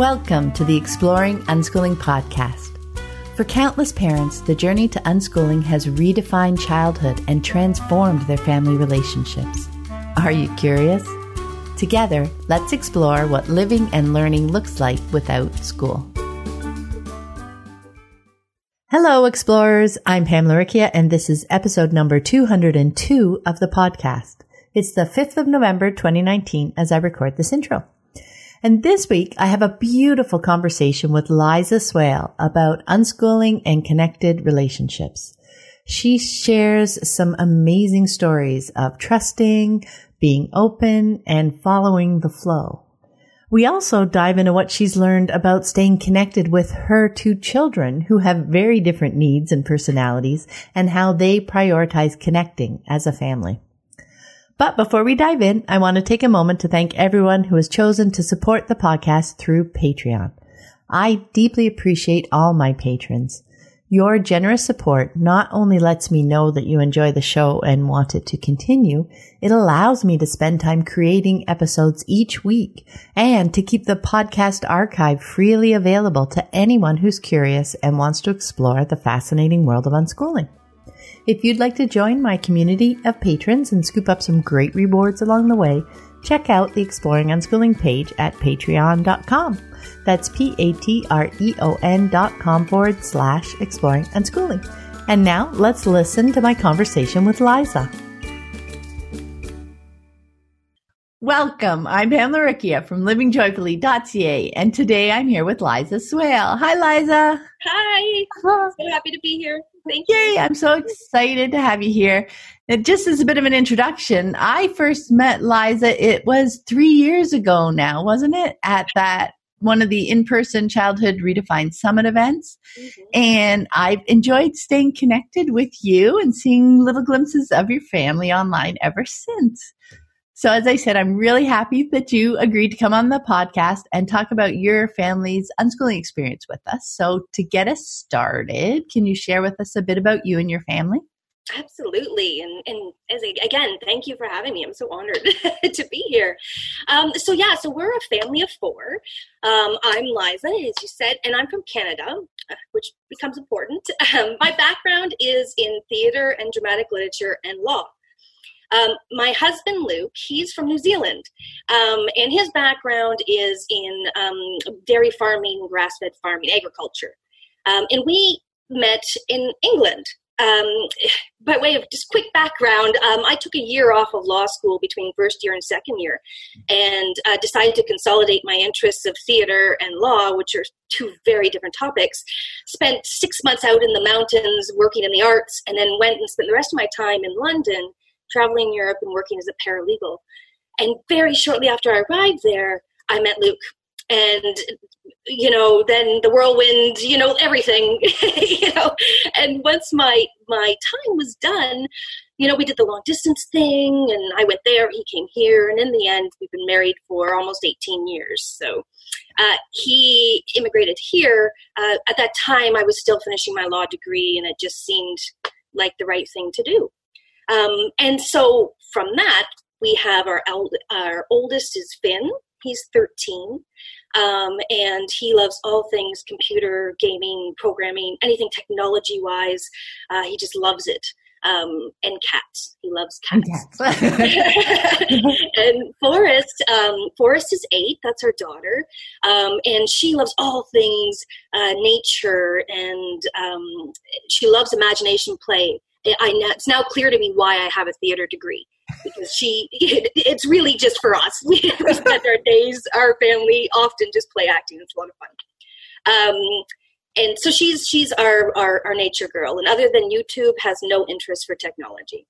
Welcome to the Exploring Unschooling podcast. For countless parents, the journey to unschooling has redefined childhood and transformed their family relationships. Are you curious? Together, let's explore what living and learning looks like without school. Hello, explorers. I'm Pamela Laricchia, and this is episode number 202 of the podcast. It's the 5th of November, 2019, as I record this intro. And this week, I have a beautiful conversation with Liza Swale about unschooling and connected relationships. She shares some amazing stories of trusting, being open, and following the flow. We also dive into what she's learned about staying connected with her two children who have very different needs and personalities and how they prioritize connecting as a family. But before we dive in, I want to take a moment to thank everyone who has chosen to support the podcast through Patreon. I deeply appreciate all my patrons. Your generous support not only lets me know that you enjoy the show and want it to continue, it allows me to spend time creating episodes each week and to keep the podcast archive freely available to anyone who's curious and wants to explore the fascinating world of unschooling. If you'd like to join my community of patrons and scoop up some great rewards along the way, check out the Exploring Unschooling page at patreon.com. That's P A T R E O N dot com forward slash exploring unschooling. And now let's listen to my conversation with Liza. Welcome. I'm Pamela Laricchia from livingjoyfully.ca, and today I'm here with Liza Swale. Hi, Liza. Hi. So happy to be here. Yay, I'm so excited to have you here. And just as a bit of an introduction, I first met Liza, it was three years ago now, wasn't it? At that one of the in-person childhood redefined summit events mm-hmm. and i've enjoyed staying connected with you and seeing little glimpses of your family online ever since so, as I said, I'm really happy that you agreed to come on the podcast and talk about your family's unschooling experience with us. So, to get us started, can you share with us a bit about you and your family? Absolutely, and and as a, again, thank you for having me. I'm so honored to be here. Um, so yeah, so we're a family of four. Um, I'm Liza, as you said, and I'm from Canada, uh, which becomes important. Um, my background is in theater and dramatic literature and law. Um, my husband Luke, he's from New Zealand, um, and his background is in um, dairy farming, grass-fed farming, agriculture, um, and we met in England. Um, by way of just quick background, um, I took a year off of law school between first year and second year, and uh, decided to consolidate my interests of theater and law, which are two very different topics. Spent six months out in the mountains working in the arts, and then went and spent the rest of my time in London traveling Europe and working as a paralegal. And very shortly after I arrived there, I met Luke. And you know, then the whirlwind, you know, everything, you know. And once my my time was done, you know, we did the long distance thing, and I went there, he came here, and in the end, we've been married for almost 18 years. So uh, he immigrated here. Uh, at that time, I was still finishing my law degree, and it just seemed like the right thing to do. Um, and so from that, we have our, our oldest is Finn. He's 13. Um, and he loves all things computer, gaming, programming, anything technology wise. Uh, he just loves it. Um, and cats. He loves cats. And, and Forrest, um, Forrest is eight. That's our daughter, um, and she loves all things uh, nature, and um, she loves imagination play. I it's now clear to me why I have a theater degree because she it, it's really just for us. We, spend our days, our family often just play acting. It's a lot of fun. Um, and so she's she's our, our, our nature girl, and other than YouTube, has no interest for technology.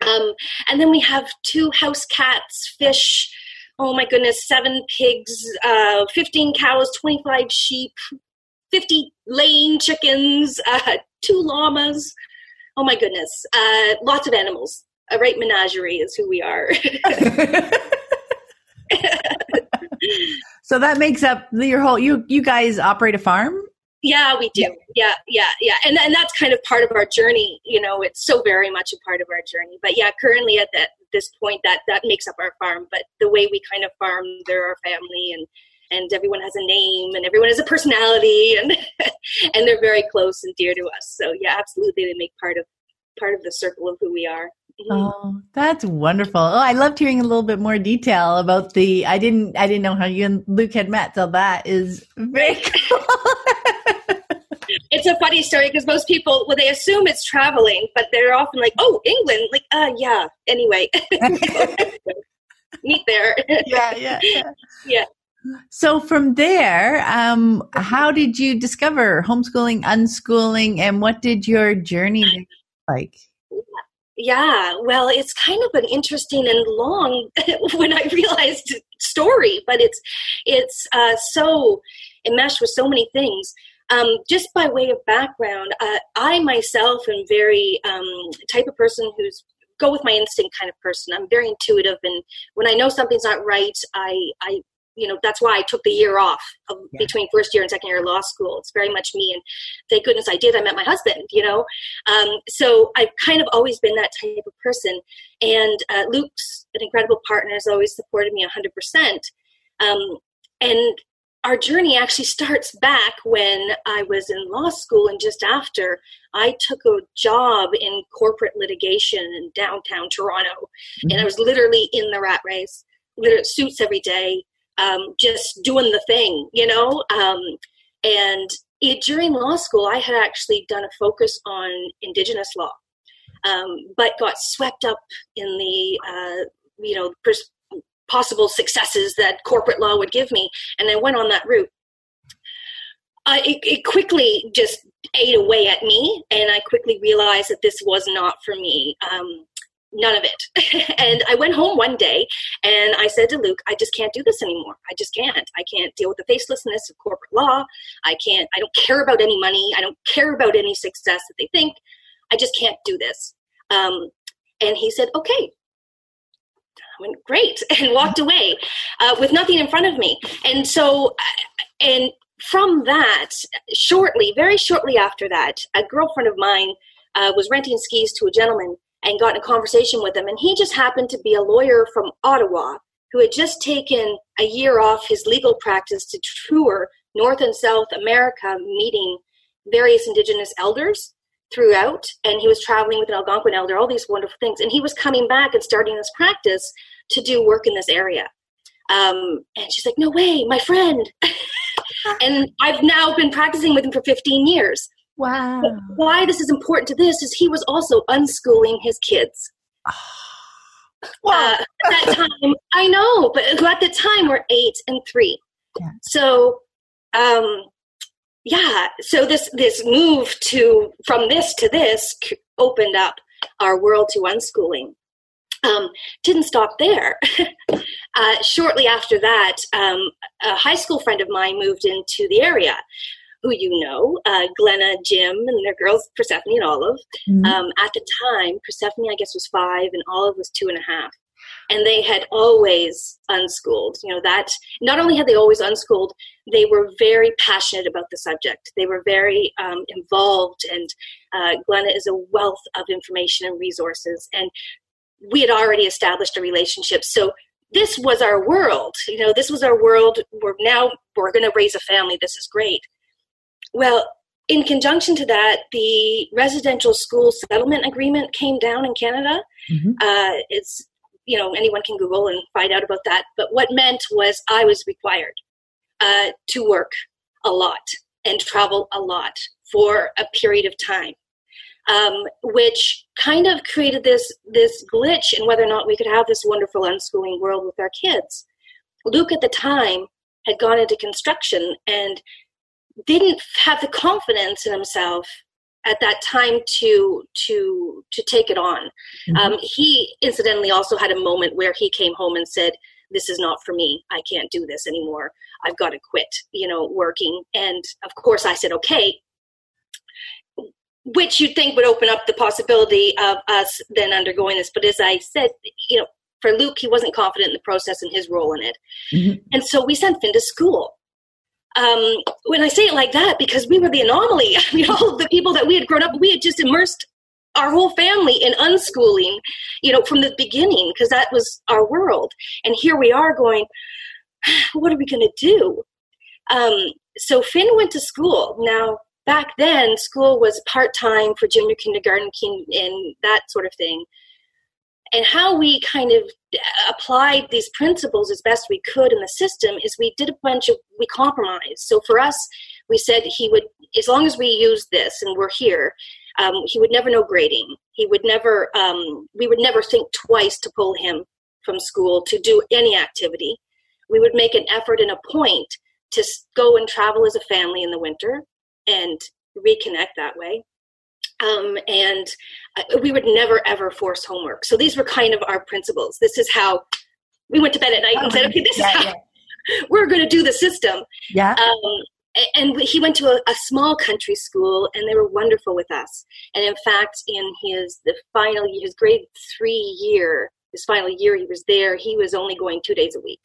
Um, and then we have two house cats, fish. Oh my goodness, seven pigs, uh, fifteen cows, twenty-five sheep, fifty laying chickens, uh, two llamas oh my goodness, uh, lots of animals. A right menagerie is who we are. so that makes up your whole. You you guys operate a farm. Yeah, we do. Yeah, yeah, yeah, and and that's kind of part of our journey. You know, it's so very much a part of our journey. But yeah, currently at that this point, that that makes up our farm. But the way we kind of farm, they're our family, and and everyone has a name and everyone has a personality and and they're very close and dear to us so yeah absolutely they make part of part of the circle of who we are mm-hmm. Oh, that's wonderful. Oh, I loved hearing a little bit more detail about the I didn't I didn't know how you and Luke had met, so that is very cool. it's a funny story because most people well they assume it's traveling, but they're often like, "Oh, England." Like, "Uh, yeah." Anyway. Meet there. yeah, yeah. Yeah. yeah. So from there, um, how did you discover homeschooling, unschooling, and what did your journey like? Yeah, well, it's kind of an interesting and long when I realized story, but it's it's uh, so enmeshed with so many things. Um, just by way of background, uh, I myself am very um, type of person who's go with my instinct kind of person. I'm very intuitive, and when I know something's not right, I I you know that's why I took the year off of, yeah. between first year and second year of law school. It's very much me, and thank goodness I did. I met my husband, you know. Um, so I've kind of always been that type of person. And uh, Luke's an incredible partner, has always supported me hundred um, percent. And our journey actually starts back when I was in law school and just after I took a job in corporate litigation in downtown Toronto. Mm-hmm. And I was literally in the rat race, literally suits every day, um, just doing the thing, you know? Um, and it, during law school, I had actually done a focus on Indigenous law, um, but got swept up in the, uh, you know, pers- possible successes that corporate law would give me, and I went on that route. Uh, it, it, quickly just ate away at me, and I quickly realized that this was not for me. Um, none of it. and I went home one day and I said to Luke, I just can't do this anymore. I just can't. I can't deal with the facelessness of corporate law. I can't, I don't care about any money. I don't care about any success that they think. I just can't do this. Um, and he said, okay, I went great and walked away uh, with nothing in front of me and so uh, and from that shortly very shortly after that a girlfriend of mine uh, was renting skis to a gentleman and got in a conversation with him and he just happened to be a lawyer from ottawa who had just taken a year off his legal practice to tour north and south america meeting various indigenous elders throughout and he was traveling with an algonquin elder all these wonderful things. And he was coming back and starting this practice to do work in this area. Um, and she's like no way my friend. And i've now been practicing with him for 15 years wow. But why this is important to this is he was also unschooling his kids. Wow. Uh, at that time i know but at the time were eight and three. Yeah. so um, yeah so this this move to from this to this opened up our world to unschooling. Um, didn't stop there. Uh, shortly after that um, a high school friend of mine moved into the area who you know uh, glenna jim and their girls persephone and olive. Mm-hmm. um, at the time persephone i guess was five and olive was two and a half. And they had always unschooled. You know that not only had they always unschooled they were very passionate about the subject. They were very um, involved and uh, glenna is a wealth of information and resources. And we had already established a relationship. So this was our world. You know this was our world. We're now we're going to raise a family. This is great well in conjunction to that, the residential school settlement agreement came down in Canada. Mm-hmm. Uh, it's you know anyone can google and find out about that but what meant was i was required uh, to work a lot and travel a lot for a period of time um, which kind of created this this glitch in whether or not we could have this wonderful unschooling world with our kids luke at the time had gone into construction and didn't have the confidence in himself at that time to to to take it on. Mm-hmm. Um, he incidentally also had a moment where he came home and said, "This is not for me. I can't do this anymore. I've got to quit." You know, working. And of course, I said, "Okay." Which you'd think would open up the possibility of us then undergoing this, but as I said, you know, for Luke, he wasn't confident in the process and his role in it, mm-hmm. and so we sent Finn to school um, when I say it like that, because we were the anomaly. Mean, all the people that we had grown up, we had just immersed our whole family in unschooling, you know, from the beginning, because that was our world. And here we are going, what are we going to do? Um, so Finn went to school. Now, back then, school was part time for junior kindergarten and that sort of thing. And how we kind of applied these principles as best we could in the system is we did a bunch of, we compromised. So for us, we said he would, as long as we use this and we're here, um, he would never know grading. He would never, um, we would never think twice to pull him from school to do any activity. We would make an effort and a point to go and travel as a family in the winter and reconnect that way. Um, and uh, we would never ever force homework. So these were kind of our principles. This is how we went to bed at night and said, okay, this yeah, is how yeah. we're going to do the system. Yeah. Um, and he went to a, a, small country school and they were wonderful with us and in fact in his the final his grade three year his final year he was there he was only going two days a week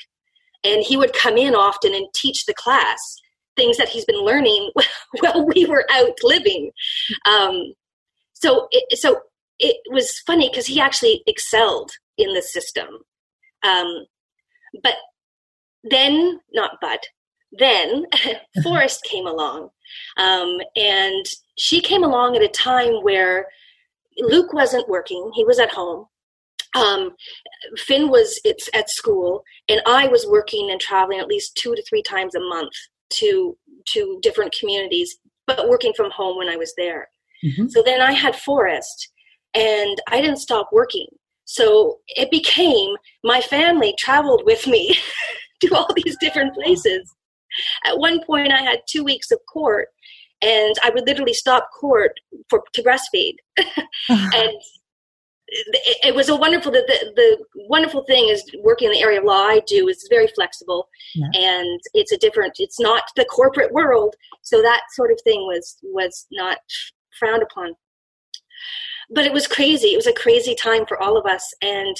and he would come in often and teach the class things that he's been learning while we were out living. Um, so, it, so it was funny because he actually excelled in the system. Um, but then, not but, then Forrest came along. Um, and she came along at a time where Luke wasn't working, he was at home um, Finn was it's at school, and I was working and traveling at least two to three times a month to to different communities, but working from home when I was there. Mm-hmm. So then I had Forrest, and I didn't stop working. So it became my family traveled with me to all these different places. At one point, I had two weeks of court, and I would literally stop court for to breastfeed, and it, it was a wonderful the, the, the, wonderful thing is working in the area of law i do is very flexible yeah. and it's a different it's not the corporate world so that sort of thing was was not frowned upon. But it was crazy. It was a crazy time for all of us. And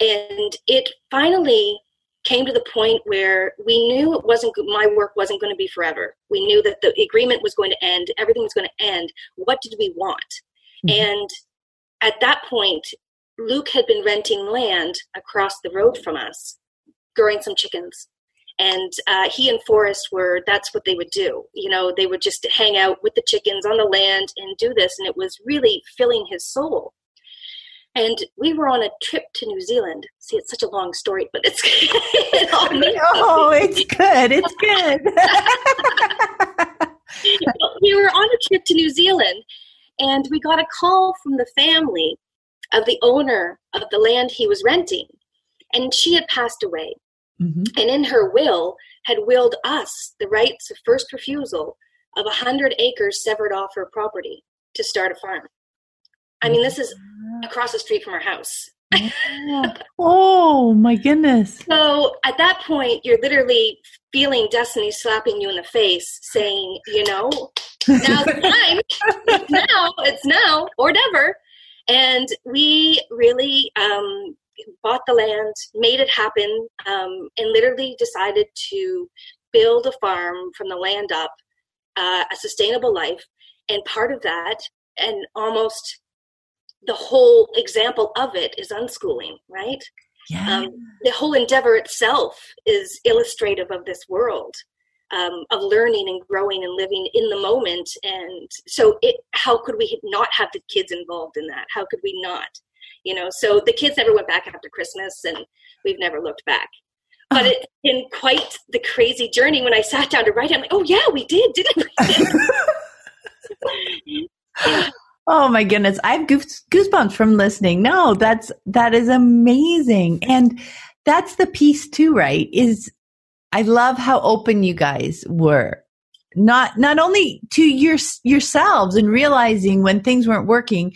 and it finally came to the point where we knew it wasn't my work wasn't going to be forever. We knew that the agreement was going to end. Everything was going to end. What did we want? Mm-hmm. and at that point, Luke had been renting land across the road from us, growing some chickens. And uh, he and Forrest were, that's what they would do. You know, they would just hang out with the chickens on the land and do this. And it was really filling his soul. And we were on a trip to New Zealand. See, it's such a long story, but it's it oh, it's good. It's good. we were on a trip to New Zealand, and we got a call from the family of the owner of the land he was renting. And she had passed away. Mm-hmm. And in her will, had willed us the rights of first refusal of a 100 acres severed off her property to start a farm. I mean, this is across the street from our house. oh my goodness. So at that point, you're literally feeling destiny slapping you in the face, saying, you know, now's the time. it's now, it's now or never. And we really um, bought the land, made it happen, um, and literally decided to build a farm from the land up, uh, a sustainable life. And part of that, and almost the whole example of it is unschooling, right? Yeah. Um, the whole endeavor itself is illustrative of this world um, of learning and growing and living in the moment. And so, it, how could we not have the kids involved in that? How could we not? You know, so the kids never went back after Christmas, and we've never looked back. But oh. it in quite the crazy journey when I sat down to write, it, I'm like, oh yeah, we did, didn't we? yeah. Oh my goodness. I have goosebumps from listening. No, that's, that is amazing. And that's the piece too, right? Is I love how open you guys were. Not, not only to your, yourselves and realizing when things weren't working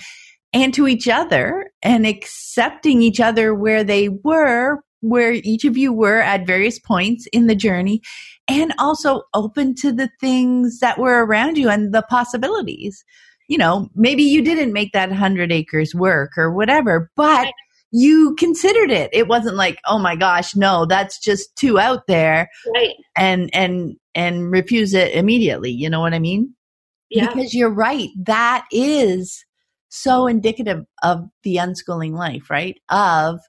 and to each other and accepting each other where they were, where each of you were at various points in the journey and also open to the things that were around you and the possibilities you know, maybe you didn't make that 100 acres work or whatever, but you considered it. It wasn't like, "Oh my gosh, no, that's just too out there." Right. And and and refuse it immediately, you know what I mean? Yeah. Because you're right. That is so indicative of the unschooling life, right? Of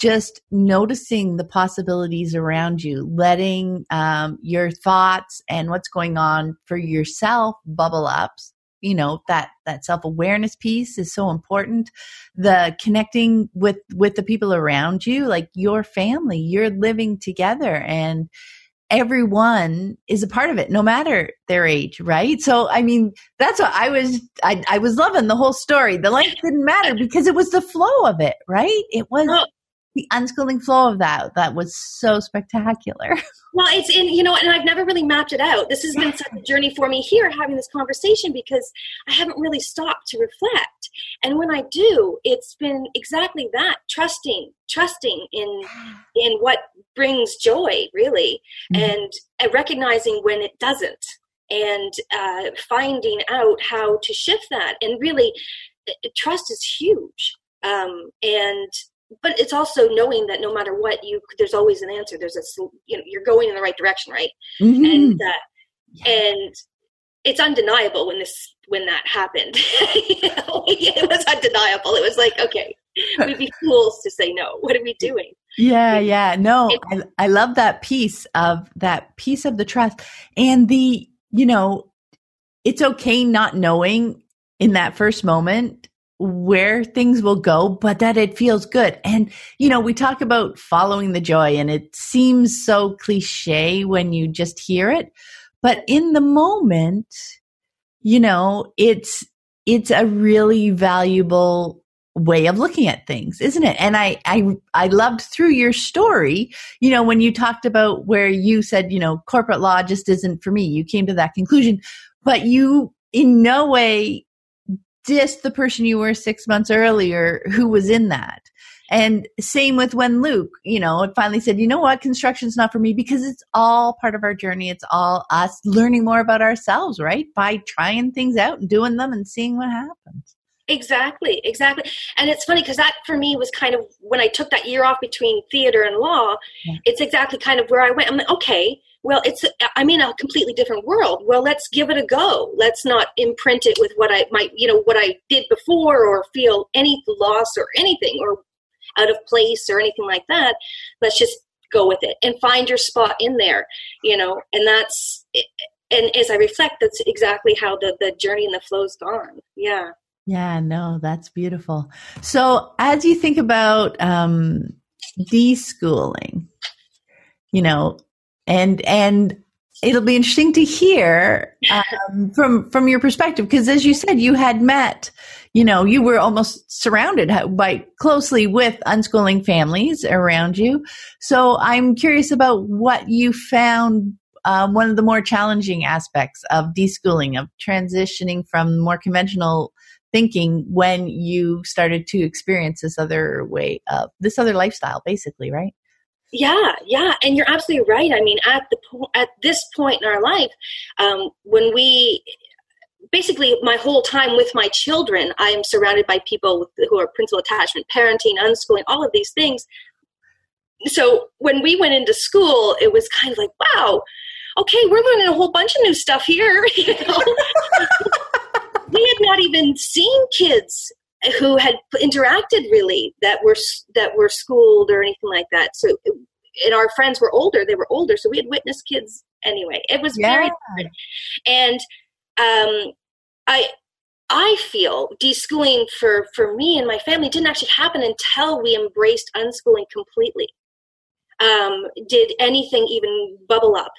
just noticing the possibilities around you, letting um, your thoughts and what's going on for yourself bubble up. You know that that self awareness piece is so important. The connecting with with the people around you, like your family, you're living together, and everyone is a part of it no matter their age right so i mean that's what i was i, I was loving the whole story the length didn't matter because it was the flow of it right it was. The unschooling flow of that that was so spectacular. Well it's in you know and i've never really mapped it out. This has been such a journey for me here having this conversation because i haven't really stopped to reflect. And when i do it's been exactly that trusting trusting in in what brings joy really mm-hmm. and, and recognizing when it doesn't and uh, finding out how to shift that. And really trust is huge. Um, and but it's also knowing that no matter what you there's always an answer. There's a you know you're going in the right direction right? Mm-hmm. and uh, and it's undeniable when this when that happened. It was undeniable. It was like okay we'd be fools to say no. What are we doing? Yeah yeah. No I, I love that piece of that piece of the trust and the you know it's okay not knowing in that first moment where things will go, but that it feels good. And, you know, we talk about following the joy and it seems so cliche when you just hear it, but in the moment, you know, it's, it's a really valuable way of looking at things, isn't it? And I, I, I loved through your story, you know, when you talked about where you said, you know, corporate law just isn't for me. You came to that conclusion, but you in no way dissed the person you were six months earlier who was in that. And same with when Luke, you know, finally said, you know what, construction's not for me because it's all part of our journey. It's all us learning more about ourselves, right? By trying things out and doing them and seeing what happens. Exactly, exactly. And it's funny because that for me was kind of when I took that year off between theater and law, yeah. it's exactly kind of where I went. I'm like, okay, well, it's, I'm in a completely different world. Well, let's give it a go. Let's not imprint it with what I might, you know, what I did before or feel any loss or anything or out of place or anything like that. Let's just go with it and find your spot in there, you know, and that's, and as I reflect, that's exactly how the, the journey and the flow's gone. Yeah. Yeah, no, that's beautiful. So as you think about um, deschooling, you know, and and it'll be interesting to hear um, from from your perspective because as you said, you had met, you know, you were almost surrounded by closely with unschooling families around you. So I'm curious about what you found um, one of the more challenging aspects of deschooling, of transitioning from more conventional thinking when you started to experience this other way of this other lifestyle basically right yeah yeah and you're absolutely right. I mean at the po- at this point in our life um, when we basically my whole time with my children i am surrounded by people who are principal attachment parenting unschooling all of these things. So when we went into school it was kind of like wow okay we're learning a whole bunch of new stuff here you know? We had not even seen kids who had interacted really that were that were schooled or anything like that. So, and our friends were older; they were older, so we had witnessed kids anyway. It was yeah. very different. and um, I I feel deschooling for for me and my family didn't actually happen until we embraced unschooling completely. Um, did anything even bubble up?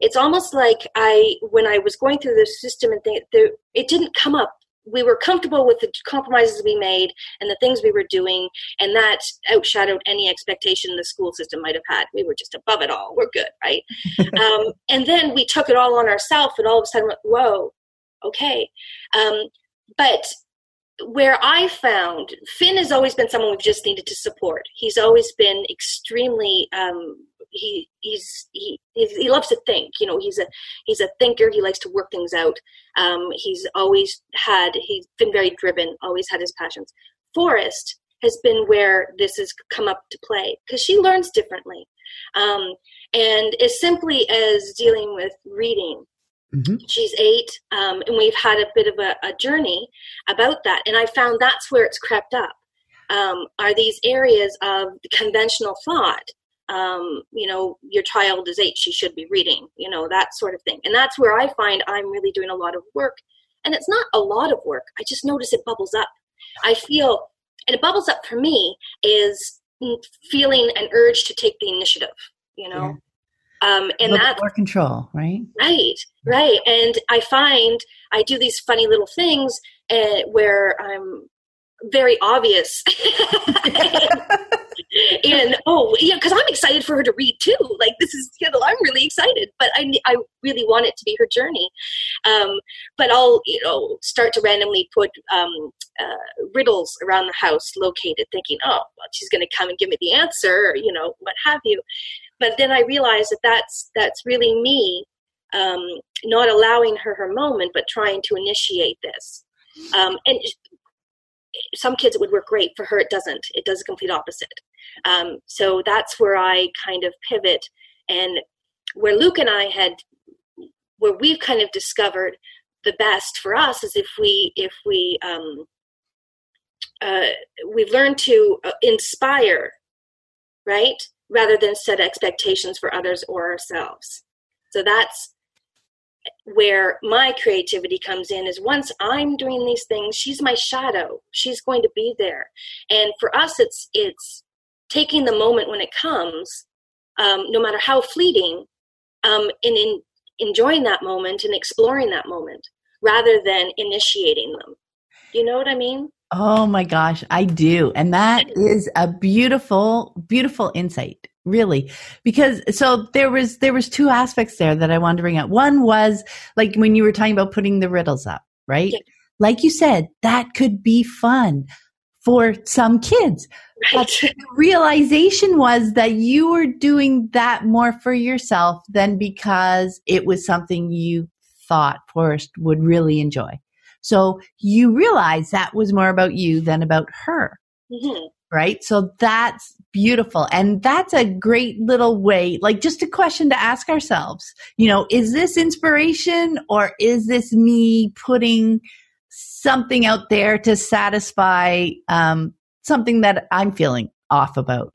it's almost like I, when I was going through the system and think, there, it didn't come up. We were comfortable with the compromises we made and the things we were doing, and that outshadowed any expectation the school system might have had. We were just above it all. We're good, right? um, and then we took it all on ourselves, and all of a sudden, whoa, okay. Um, but where I found Finn has always been someone we've just needed to support. He's always been extremely um, he he's he he loves to think you know he's a he's a thinker. He likes to work things out. Um, he's always had he's been very driven always had his passions. Forrest has been where this has come up to play because she learns differently. Um, and as simply as dealing with reading mm-hmm. she's eight um, and we've had a bit of a, a journey about that and i found that's where it's crept up. Um, are these areas of conventional thought um, you know, your child is eight, she should be reading, you know, that sort of thing. And that's where I find I'm really doing a lot of work. And it's not a lot of work, I just notice it bubbles up. I feel, and it bubbles up for me is feeling an urge to take the initiative, you know. Yeah. Um, and that's more control, right? Right, right. And I find I do these funny little things uh, where I'm very obvious. and oh yeah because i'm excited for her to read too. Like this is you know i'm really excited but i, I really want it to be her journey. Um, but i'll you know start to randomly put um, uh, riddles around the house located thinking oh well she's going to come and give me the answer or you know what have you. But then i realize that that's that's really me um, not allowing her her moment but trying to initiate this. Um, and some kids it would work great. For her it doesn't. It does the complete opposite um, so that's where I kind of pivot and where Luke and I had, where we've kind of discovered the best for us is if we, if we, um, uh, we've learned to uh, inspire, right? Rather than set expectations for others or ourselves. So that's where my creativity comes in is once I'm doing these things, she's my shadow. She's going to be there. And for us, it's, it's, taking the moment when it comes, um, no matter how fleeting, um, and in enjoying that moment and exploring that moment rather than initiating them. You know what I mean? Oh my gosh, I do. And that is a beautiful, beautiful insight, really. Because so there was there was two aspects there that I wanted to bring up. One was like when you were talking about putting the riddles up, right? Yeah. Like you said, that could be fun for some kids. But the realization was that you were doing that more for yourself than because it was something you thought Forrest would really enjoy. So you realize that was more about you than about her. Mm-hmm. Right. So that's beautiful. And that's a great little way, like just a question to ask ourselves, you know, is this inspiration or is this me putting something out there to satisfy um, something that I'm feeling off about.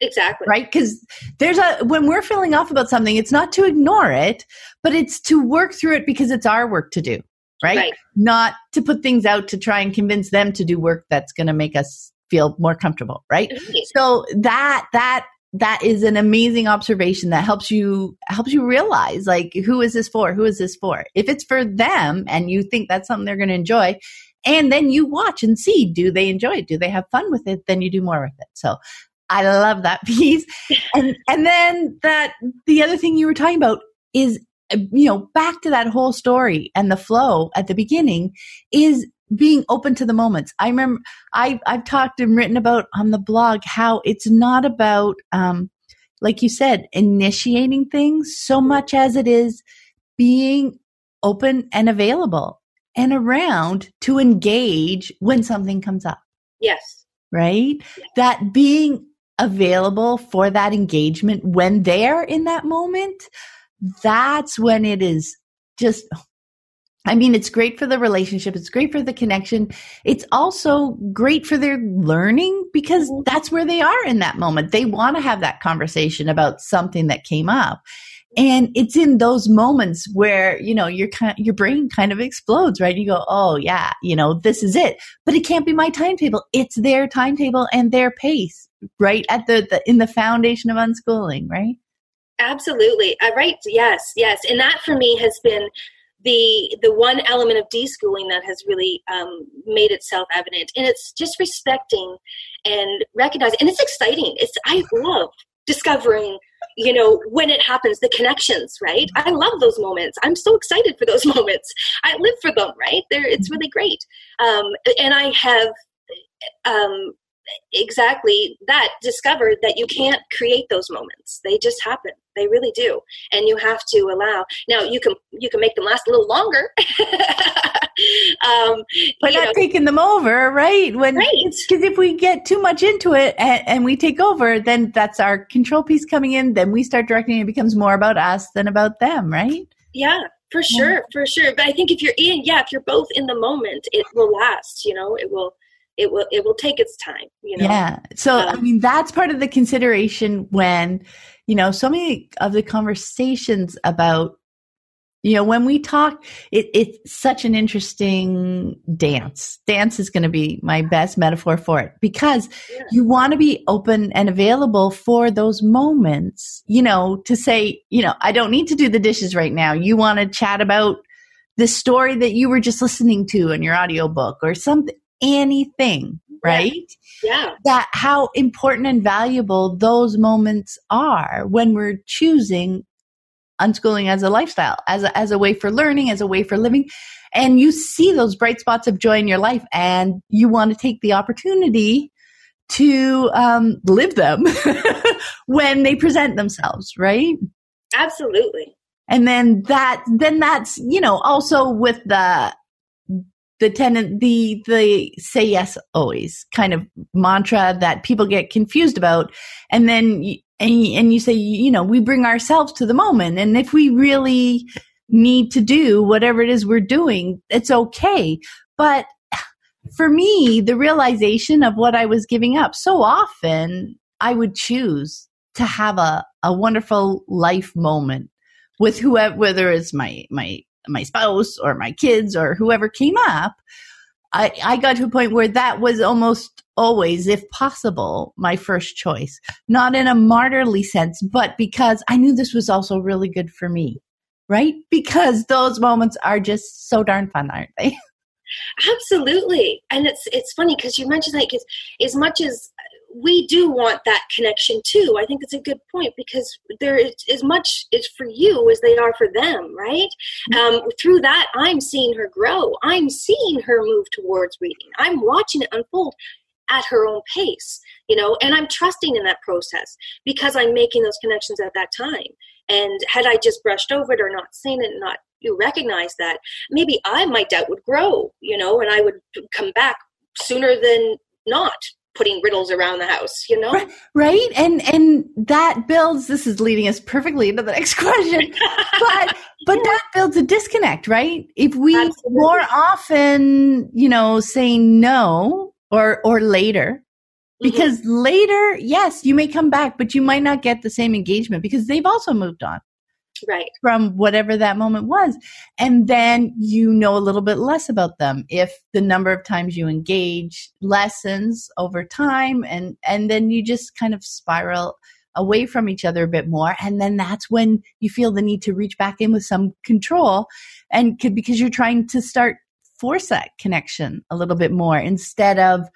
Exactly. Right? Because there's a, when we're feeling off about something, it's not to ignore it, but it's to work through it because it's our work to do. Right? right. Not to put things out to try and convince them to do work that's going to make us feel more comfortable. Right. Mm-hmm. So that, that that is an amazing observation that helps you helps you realize like who is this for? Who is this for? If it's for them and you think that's something they're going to enjoy and then you watch and see do they enjoy it? Do they have fun with it? Then you do more with it. So i love that piece. And and then that the other thing you were talking about is uh, you know back to that whole story and the flow at the beginning is being open to the moments. I remember I, I've talked and written about on the blog how it's not about, um, like you said, initiating things so much as it is being open and available and around to engage when something comes up. Yes. Right? Yes. That being available for that engagement when they're in that moment, that's when it is just I mean, it's great for the relationship. It's great for the connection. It's also great for their learning because mm-hmm. that's where they are in that moment. They want to have that conversation about something that came up. And it's in those moments where, you know, your kind your brain kind of explodes, right? You go, "Oh, yeah, you know, this is it." But it can't be my timetable. It's their timetable and their pace, right? At the, the in the foundation of unschooling, right? Absolutely. Uh, right. Yes. Yes. And that for me has been the the one element of deschooling that has really um, made itself evident. And it's just respecting and recognizing and it's exciting. It's i love discovering you know when it happens the connections right? I love those moments. I'm so excited for those moments. I live for them right? There it's really great. Um, and i have um, exactly that discovered that you can't create those moments. They just happen. They really do. And you have to allow now you can you can make them last a little longer. Um, but not know. taking them over right? When because right. if we get too much into it and, and, we take over then that's our control piece coming in then we start directing it becomes more about us than about them right? Yeah for sure yeah. for sure. But i think if you're in yeah if you're both in the moment it will last you know? It will it will it will take its time you know yeah so um, i mean that's part of the consideration when you know so many of the conversations about you know, when we talk, it, it's such an interesting dance. Dance is going to be my best metaphor for it because yeah. you want to be open and available for those moments, you know, to say, you know, I don't need to do the dishes right now. You want to chat about the story that you were just listening to in your audiobook or something, anything, right? Yeah. yeah. That how important and valuable those moments are when we're choosing unschooling as a lifestyle, as a, as a way for learning, as a way for living. And you see those bright spots of joy in your life and you want to take the opportunity to um, live them when they present themselves, right? Absolutely. And then that, then that's, you know, also with the, the tenant, the, the say yes always kind of mantra that people get confused about. And then and and you say you know we bring ourselves to the moment and if we really need to do whatever it is we're doing it's okay but for me the realization of what i was giving up so often i would choose to have a, a wonderful life moment with whoever whether it's my my my spouse or my kids or whoever came up I, I got to a point where that was almost always, if possible, my first choice. Not in a martyrly sense, but because I knew this was also really good for me, right? Because those moments are just so darn fun, aren't they? Absolutely. And it's it's funny because you mentioned like as, as much as we do want that connection too. I think it's a good point because there is as much is for you as they are for them, right? Mm-hmm. Um, through that, I'm seeing her grow. I'm seeing her move towards reading. I'm watching it unfold at her own pace, you know, and I'm trusting in that process because I'm making those connections at that time. And had I just brushed over it or not seen it, not you recognize that, maybe I my doubt would grow, you know, and I would come back sooner than not putting riddles around the house you know right and and that builds this is leading us perfectly into the next question but but yeah. that builds a disconnect right if we Absolutely. more often you know say no or or later mm-hmm. because mm-hmm. later yes you may come back but you might not get the same engagement because they've also moved on right. from whatever that moment was. And then you know a little bit less about them. If the number of times you engage lessens over time and and then you just kind of spiral away from each other a bit more and then that's when you feel the need to reach back in with some control and could, because you're trying to start force that connection a little bit more instead of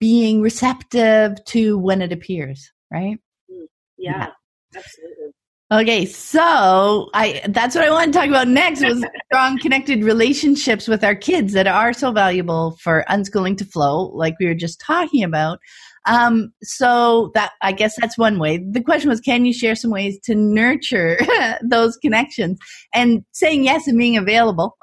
being receptive to when it appears right? Mm, yeah, yeah. absolutely Okay, so I that's what I want to talk about next was strong connected relationships with our kids that are so valuable for unschooling to flow, like we were just talking about. Um, so that I guess that's one way. The question was, can you share some ways to nurture those connections and saying yes and being available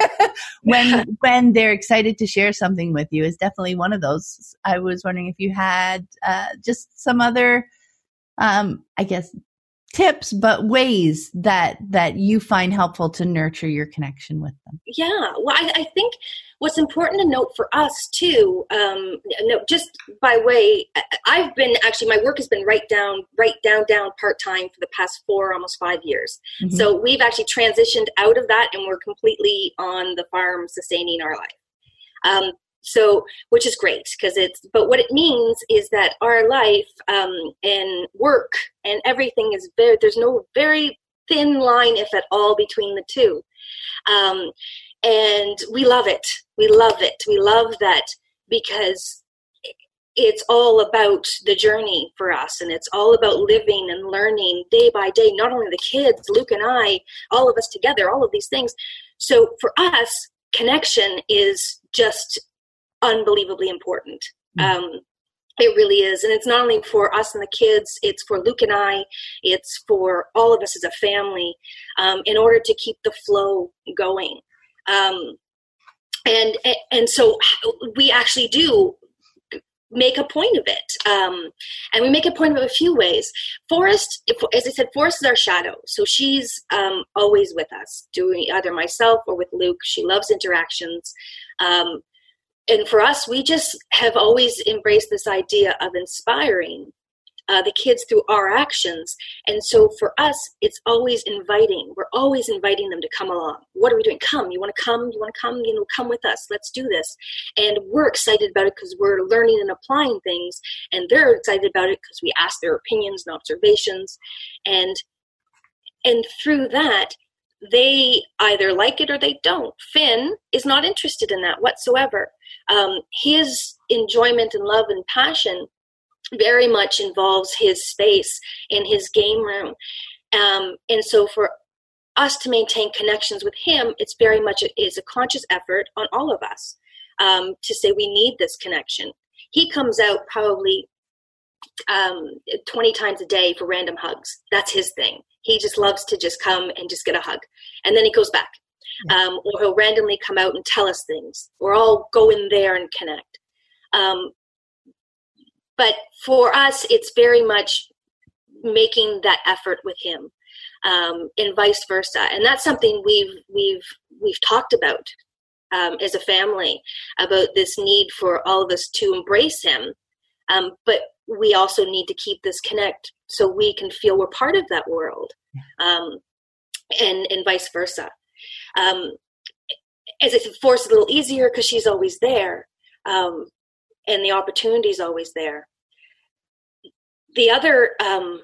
when when they're excited to share something with you is definitely one of those. I was wondering if you had uh, just some other um, I guess tips but ways that that you find helpful to nurture your connection with them. Yeah. Well i, I think what's important to note for us too um no just by way i've been actually my work has been right down right down down part-time for the past four almost five years. Mm-hmm. so we've actually transitioned out of that and we're completely on the farm sustaining our life. Um, so which is great because it's but what it means is that our life um, and work and everything is very there's no very thin line if at all between the two um, and we love it we love it we love that because it's all about the journey for us and it's all about living and learning day by day not only the kids luke and i all of us together all of these things so for us connection is just unbelievably important. Mm-hmm. Um, it really is. And it's not only for us and the kids, it's for Luke and I, it's for all of us as a family um, in order to keep the flow going. Um, and, and so we actually do make a point of it. Um, and we make a point of it a few ways. Forrest, as I said, Forrest is our shadow. So she's um, always with us, doing either myself or with Luke. She loves interactions. Um, and for us, we just have always embraced this idea of inspiring uh, the kids through our actions. And so for us, it's always inviting. We're always inviting them to come along. What are we doing? Come. You want to come? You want to come? You know, come with us. Let's do this. And we're excited about it because we're learning and applying things. And they're excited about it because we ask their opinions and observations. And and through that, they either like it or they don't. Finn is not interested in that whatsoever. Um, his enjoyment and love and passion very much involves his space in his game room. Um, and so for us to maintain connections with him, it's very much a, is a conscious effort on all of us um, to say we need this connection. He comes out probably um, 20 times a day for random hugs. That's his thing. He just loves to just come and just get a hug. And then he goes back. Um, or he'll randomly come out and tell us things, or I'll go in there and connect. Um, but for us, it's very much making that effort with him, um, and vice versa. And that's something we've we've we've talked about um, as a family about this need for all of us to embrace him. Um, but we also need to keep this connect so we can feel we're part of that world, um, and and vice versa. Um, as it's forced a little easier because she's always there, um, and the opportunity is always there. The other um,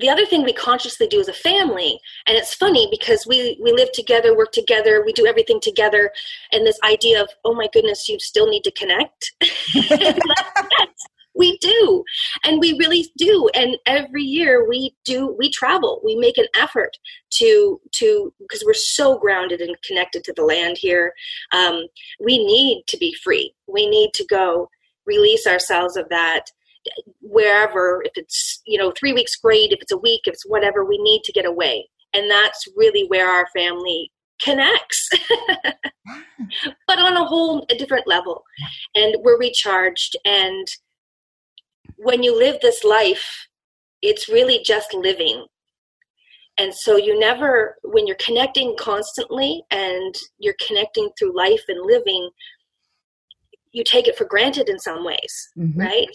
the other thing we consciously do as a family and it's funny because we we live together work together we do everything together and this idea of oh my goodness you still need to connect. yes, we do and we really do and every year we do we travel. We make an effort to to because we're so grounded and connected to the land here um, we need to be free. We need to go release ourselves of that wherever if it's you know three weeks great. If it's a week if it's whatever we need to get away. And that's really where our family connects. But on a whole a different level. And we're recharged and when you live this life it's really just living and so you never when you're connecting constantly and you're connecting through life and living you take it for granted in some ways mm-hmm. right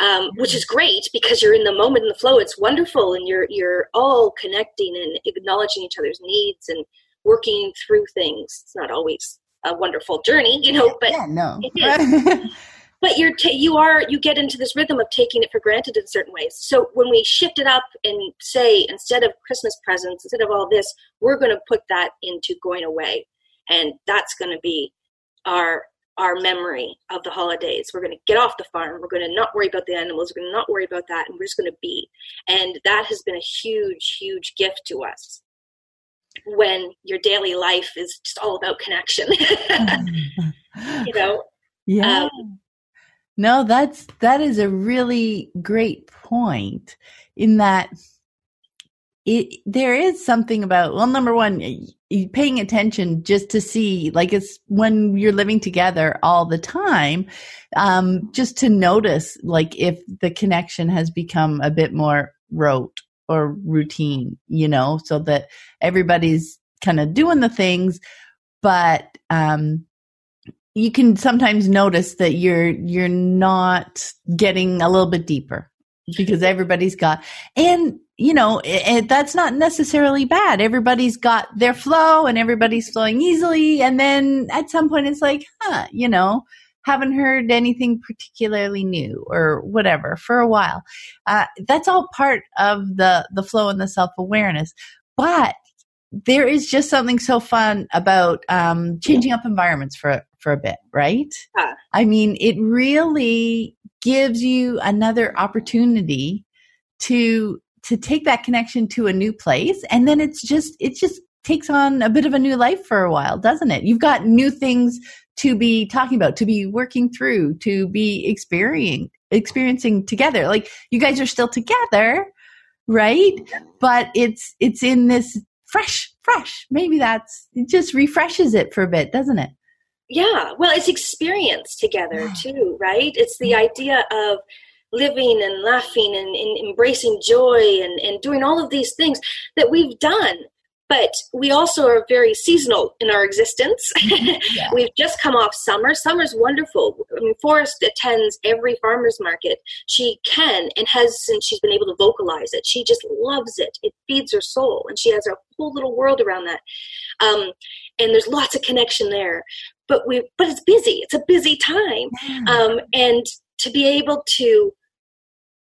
um, which is great because you're in the moment in the flow. It's wonderful, and you're you're all connecting and acknowledging each other's needs and working through things. It's not always a wonderful journey, you know, but yeah, no. but you're you are you get into this rhythm of taking it for granted in certain ways. So when we shift it up and say instead of Christmas presents, instead of all this, we're going to put that into going away, and that's going to be our our memory of the holidays. We're going to get off the farm. We're going to not worry about the animals. We're going to not worry about that. And we're just going to be. And that has been a huge, huge gift to us when your daily life is just all about connection. you know? Yeah. Um, no, that's, that is a really great point in that it, there is something about, well, number one, paying attention just to see, like it's when you're living together all the time, um, just to notice, like if the connection has become a bit more rote or routine, you know, so that everybody's kind of doing the things, but, um, you can sometimes notice that you're you're not getting a little bit deeper because everybody's got and you know, it, that's not necessarily bad. Everybody's got their flow and everybody's flowing easily. And then at some point it's like, huh, you know, haven't heard anything particularly new or whatever for a while. Uh, that's all part of the, the flow and the self awareness. But there is just something so fun about um, changing up environments for for a bit, right? Yeah. I mean, it really gives you another opportunity to to take that connection to a new place and then it's just it just takes on a bit of a new life for a while doesn't it? You've got new things to be talking about to be working through to be experiencing experiencing together. Like you guys are still together right? But it's it's in this fresh fresh. Maybe that's it just refreshes it for a bit doesn't it yeah well it's experience together too right it's the idea of living and laughing and, and, embracing joy and, and doing all of these things that we've done but we also are very seasonal in our existence. Yeah. We've just come off summer. Summer's wonderful. I mean, Forrest attends every farmer's market she can and has since she's been able to vocalize it. She just loves it. It feeds her soul, and she has a whole little world around that. Um, and there's lots of connection there. But we, but it's busy. It's a busy time, um, and to be able to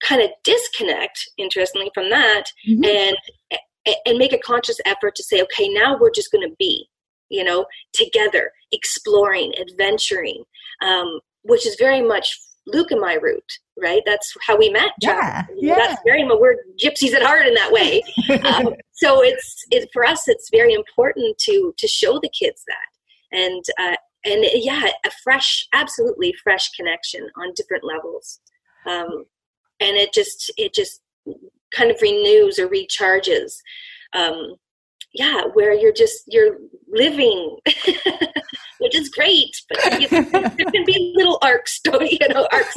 kind of disconnect, interestingly, from that, Mhm. and and make a conscious effort to say, okay, now we're just going to be, you know, together, exploring, adventuring, um, which is very much Luke and my route, right? That's how we met. Yeah, yeah. That's very much we're gypsies at heart in that way. um, so it's it, for us. It's very important to to show the kids that, and uh, and yeah, a fresh, absolutely fresh connection on different levels, um, and it just it just kind of renews or recharges. Um, yeah, where you're just you're living, which is great, but you, there can be little arcs, you know, arcs.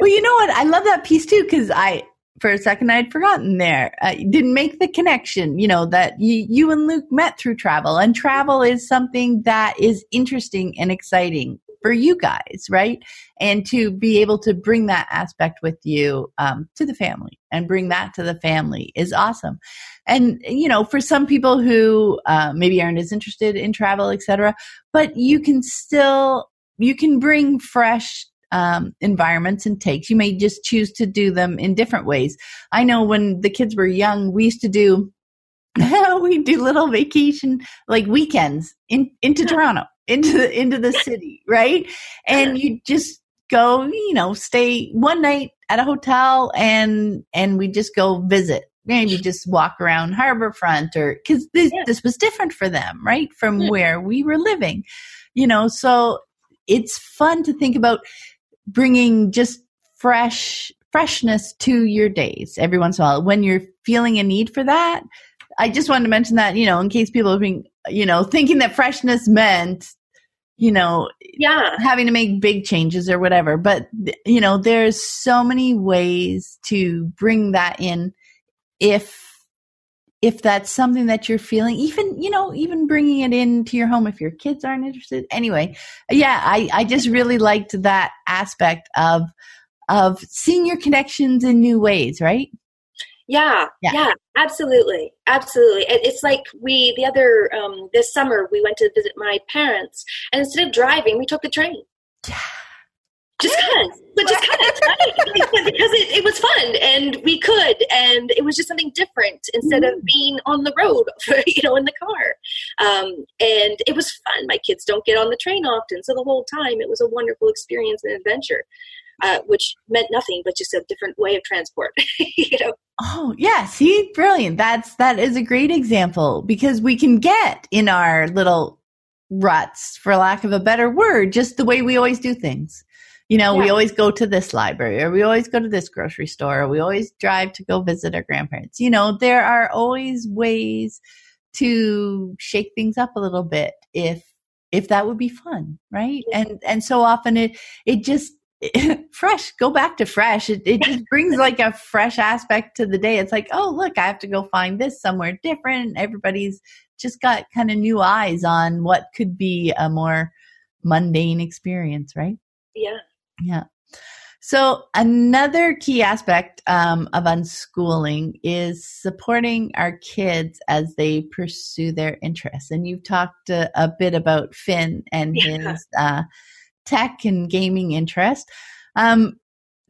Well, you know what? I love that piece too because I, for a second, I'd forgotten there. I didn't make the connection, you know, that you, you and Luke met through travel, and travel is something that is interesting and exciting for you guys, right? And to be able to bring that aspect with you um, to the family and bring that to the family is awesome. And you know, for some people who uh, maybe aren't as interested in travel, etc., but you can still you can bring fresh um, environments and takes. You may just choose to do them in different ways. I know when the kids were young, we used to do we do little vacation like weekends in into Toronto, into the into the city, right? And you just go, you know, stay one night at a hotel and and we just go visit. Maybe just walk around Harbourfront or because this, Yeah. this was different for them, right? From Yeah. where we were living, you know. So it's fun to think about bringing just fresh freshness to your days every once in a while. When you're feeling a need for that i just wanted to mention that you know in case people are being you know thinking that freshness meant you know Yeah, having to make big changes or whatever. But you know there's so many ways to bring that in if if that's something that you're feeling even you know even bringing it into your home if your kids aren't interested anyway yeah i i just really liked that aspect of of seeing your connections in new ways right Yeah, Yeah. yeah, absolutely, absolutely. It, it's like we the other um, this summer we went to visit my parents, and instead of driving, we took the train. Just cause, but just cause, right? because it, it was fun and we could, and it was just something different instead of being on the road, you know, in the car. Um, and it was fun. My kids don't get on the train often, so the whole time it was a wonderful experience and adventure, uh, which meant nothing but just a different way of transport. you know, Oh, yeah. See, brilliant. That's, that is a great example because we can get in our little ruts, for lack of a better word, just the way we always do things. You know, we always go to this library or we always go to this grocery store or we always drive to go visit our grandparents. You know, there are always ways to shake things up a little bit if, if that would be fun, right? And, and so often it, it just, fresh go back to fresh it, it just brings like a fresh aspect to the day it's like oh look i have to go find this somewhere different everybody's just got kind of new eyes on what could be a more mundane experience right yeah. Yeah so another key aspect um, of unschooling is supporting our kids as they pursue their interests and you've talked a, a bit about finn and Yeah. his uh, tech and gaming interest. Um,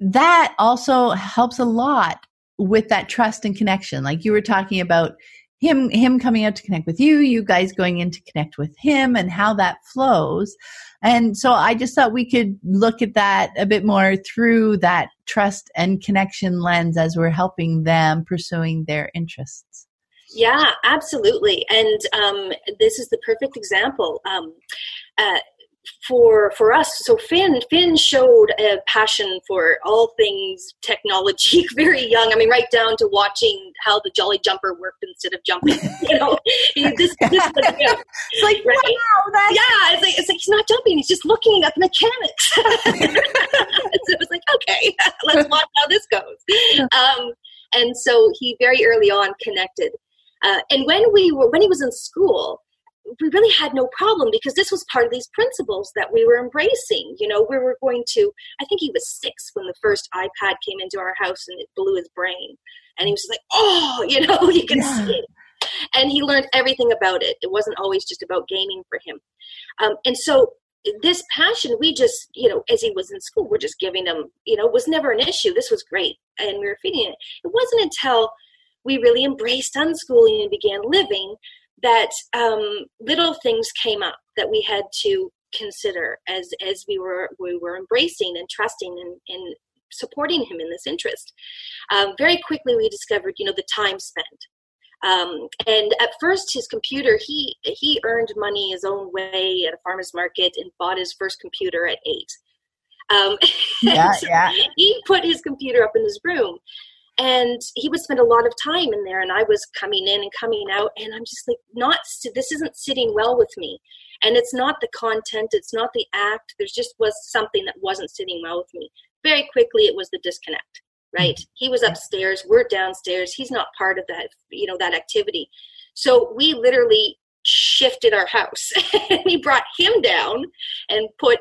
that also helps a lot with that trust and connection. Like you were talking about him, him coming out to connect with you, you guys going in to connect with him and how that flows. And so I just thought we could look at that a bit more through that trust and connection lens as we're helping them pursuing their interests. Yeah, absolutely. And um, this is the perfect example. Um, uh, for for us, so Finn Finn showed a passion for all things technology very young. I mean, right down to watching how the Jolly Jumper worked instead of jumping. You know, this, this was, you know, It's like, Right. wow, that's yeah, it's like it's like he's not jumping; he's just looking at the mechanics. so it was like, okay, let's watch how this goes. Um, and so he very early on connected. Uh, and when we were when he was in school, we really had no problem because this was part of these principles that we were embracing. You know, we were going to. I think he was six when the first iPad came into our house and it blew his brain, and he was like, "Oh, you know, you can yeah. see." It. And he learned everything about it. It wasn't always just about gaming for him. Um, and so this passion we just you know as he was in school we're just giving him you know was never an issue this was great and we were feeding it it wasn't until we really embraced unschooling and began living that um, little things came up that we had to consider as as we were we were embracing and trusting and, and supporting him in this interest um, very quickly we discovered you know the time spent um, and at first, his computer, he he earned money his own way at a farmer's market and bought his first computer at eight. Um, yeah, yeah. He put his computer up in his room, and he would spend a lot of time in there. And I was coming in and coming out, and I'm just like, not this isn't sitting well with me. And it's not the content, it's not the act. There's just was something that wasn't sitting well with me. Very quickly, it was the disconnect right mm-hmm. he was upstairs we're downstairs he's not part of that you know that activity so we literally shifted our house and we brought him down and put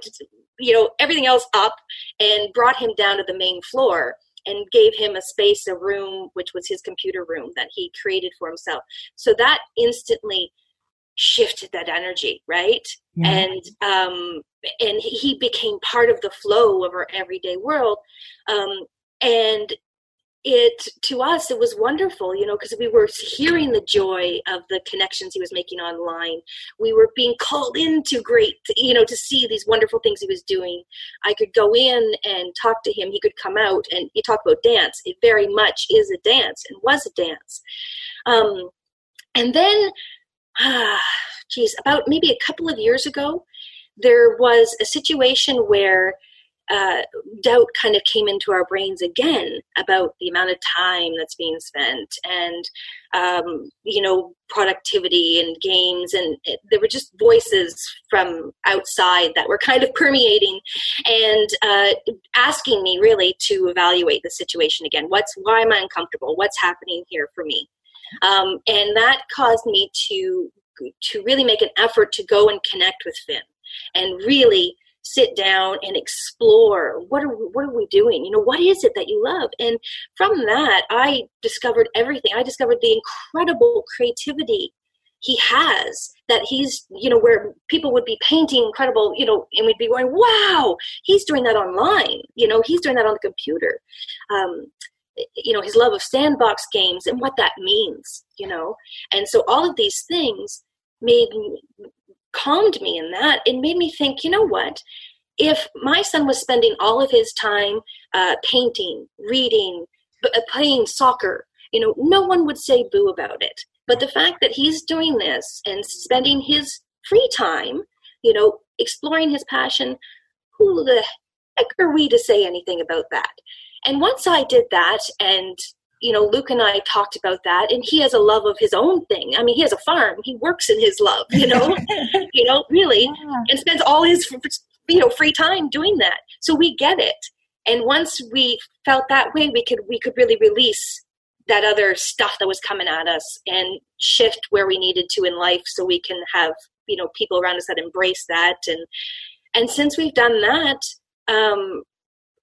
you know everything else up and brought him down to the main floor and gave him a space a room which was his computer room that he created for himself. So that instantly shifted that energy right? Yeah. and um and he became part of the flow of our everyday world. Um and it to us it was wonderful you know because we were hearing the joy of the connections he was making online. We were being called into great you know to see these wonderful things he was doing. I could go in and talk to him. He could come out and you talk about dance. It very much is a dance and was a dance. Um, and then ah geez about maybe a couple of years ago there was a situation where uh, doubt kind of came into our brains again about the amount of time that's being spent and um, you know productivity and games. And it, there were just voices from outside that were kind of permeating and uh, asking me really to evaluate the situation again. What's why am i uncomfortable? What's happening here for me? Um, and that caused me to to really make an effort to go and connect with finn and really sit down and explore what are we, what are we doing? You know what is it that you love? And from that i discovered everything. I discovered the incredible creativity he has that he's you know where people would be painting incredible you know and we'd be going wow he's doing that online. You know he's doing that on the computer. Um, you know his love of sandbox games and what that means you know? And so all of these things made calmed me in that. It made me think, you know what? If my son was spending all of his time uh, painting, reading, uh, playing soccer, you know, no one would say boo about it. But the fact that he's doing this and spending his free time, you know, exploring his passion, who the heck are we to say anything about that? And once I did that and you know, Luke and I talked about that, and he has a love of his own thing. I mean, he has a farm; he works in his love, you know, you know, really, yeah. and spends all his you know free time doing that. So we get it, and once we felt that way, we could we could really release that other stuff that was coming at us and shift where we needed to in life, so we can have you know people around us that embrace that, and and since we've done that, um,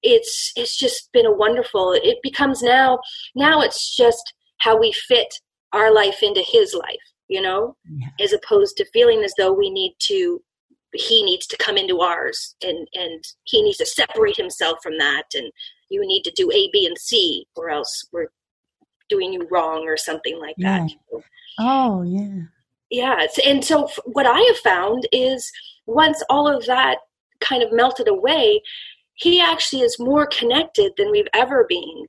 it's it's just been a wonderful it becomes now now it's just how we fit our life into his life you know yeah. as opposed to feeling as though we need to he needs to come into ours and and he needs to separate himself from that and you need to do a b and c or else we're doing you wrong or something like yeah. that oh yeah yeah and so what i have found is once all of that kind of melted away he actually is more connected than we've ever been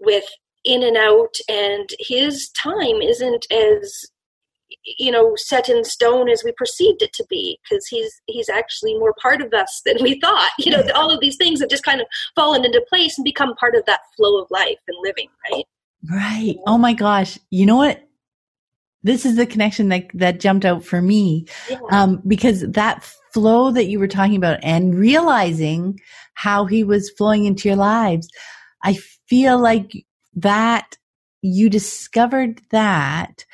with in and out and his time isn't as you know set in stone as we perceived it to be because he's he's actually more part of us than we thought you know all of these things have just kind of fallen into place and become part of that flow of life and living right? Right. Oh my gosh. You know what this is the connection that that jumped out for me yeah. um, because that flow that you were talking about and realizing how he was flowing into your lives i feel like that you discovered that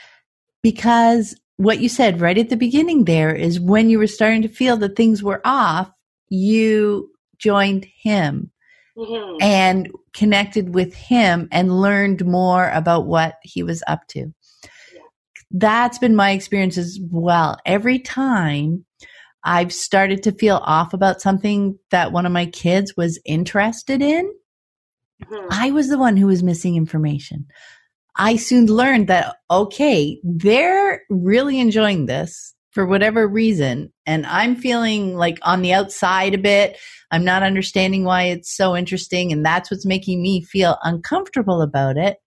because what you said right at the beginning there is when you were starting to feel that things were off, you joined him mm-hmm. and connected with him and learned more about what he was up to. That's been my experience as well. Every time I've started to feel off about something that one of my kids was interested in, mm-hmm. I was the one who was missing information. I soon learned that, okay, they're really enjoying this for whatever reason. And I'm feeling like on the outside a bit. I'm not understanding why it's so interesting. And that's what's making me feel uncomfortable about it.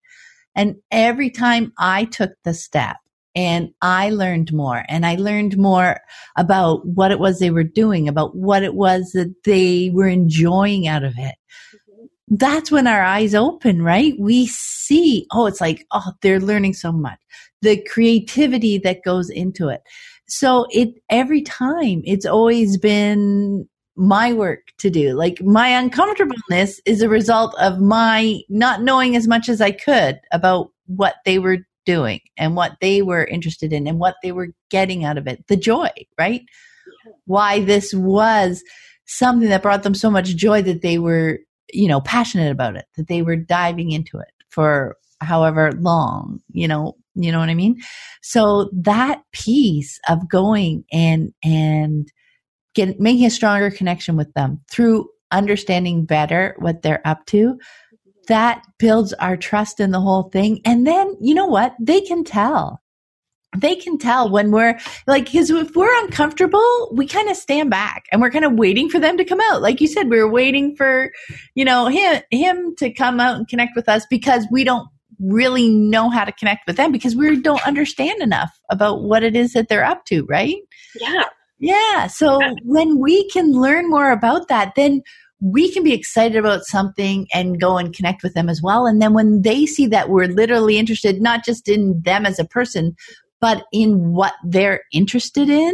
And every time I took the step and I learned more and I learned more about what it was they were doing, about what it was that they were enjoying out of it mm-hmm. that's when our eyes open, right? We see, oh, it's like, oh, they're learning so much. The creativity that goes into it. So it, every time it's always been my work to do. Like my uncomfortableness is a result of my not knowing as much as I could about what they were doing and what they were interested in and what they were getting out of it. The joy, right? Why this was something that brought them so much joy that they were you know, passionate about it, that they were diving into it for however long, you know, you know what I mean? So that piece of going and, and get, making a stronger connection with them through understanding better what they're up to, that builds our trust in the whole thing. And then, you know what? They can tell. They can tell when we're like because if we're uncomfortable we kind of stand back and we're kind of waiting for them to come out. Like you said we were waiting for you know him him to come out and connect with us because we don't really know how to connect with them because we don't understand enough about what it is that they're up to right? Yeah. Yeah. So when we can learn more about that then we can be excited about something and go and connect with them as well. And then when they see that we're literally interested, not just in them as a person, but in what they're interested in,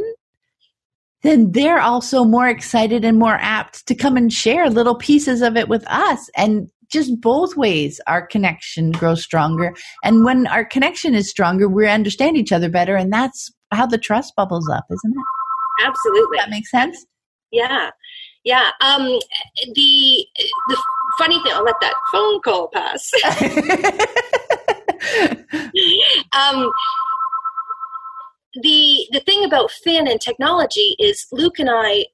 then they're also more excited and more apt to come and share little pieces of it with us. And just both ways, our connection grows stronger. And when our connection is stronger, we understand each other better. And that's how the trust bubbles up, isn't it? Absolutely. That makes sense? Yeah. Yeah. Um, the, the funny thing, I'll let that phone call pass. um, the the thing about Finn and technology is Luke and I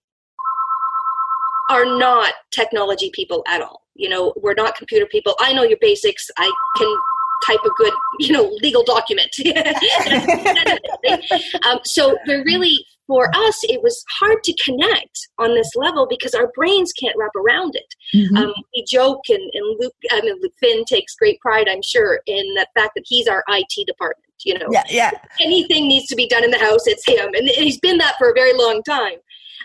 are not technology people at all. You know, we're not computer people. I know your basics. I can type a good, you know, legal document. um, so really, for us, it was hard to connect on this level because our brains can't wrap around it. Mm-hmm. Um, we joke, and, and Luke, I mean, Luke Finn takes great pride, I'm sure, in the fact that he's our IT department. You know, yeah, yeah. anything needs to be done in the house, it's him, and he's been that for a very long time.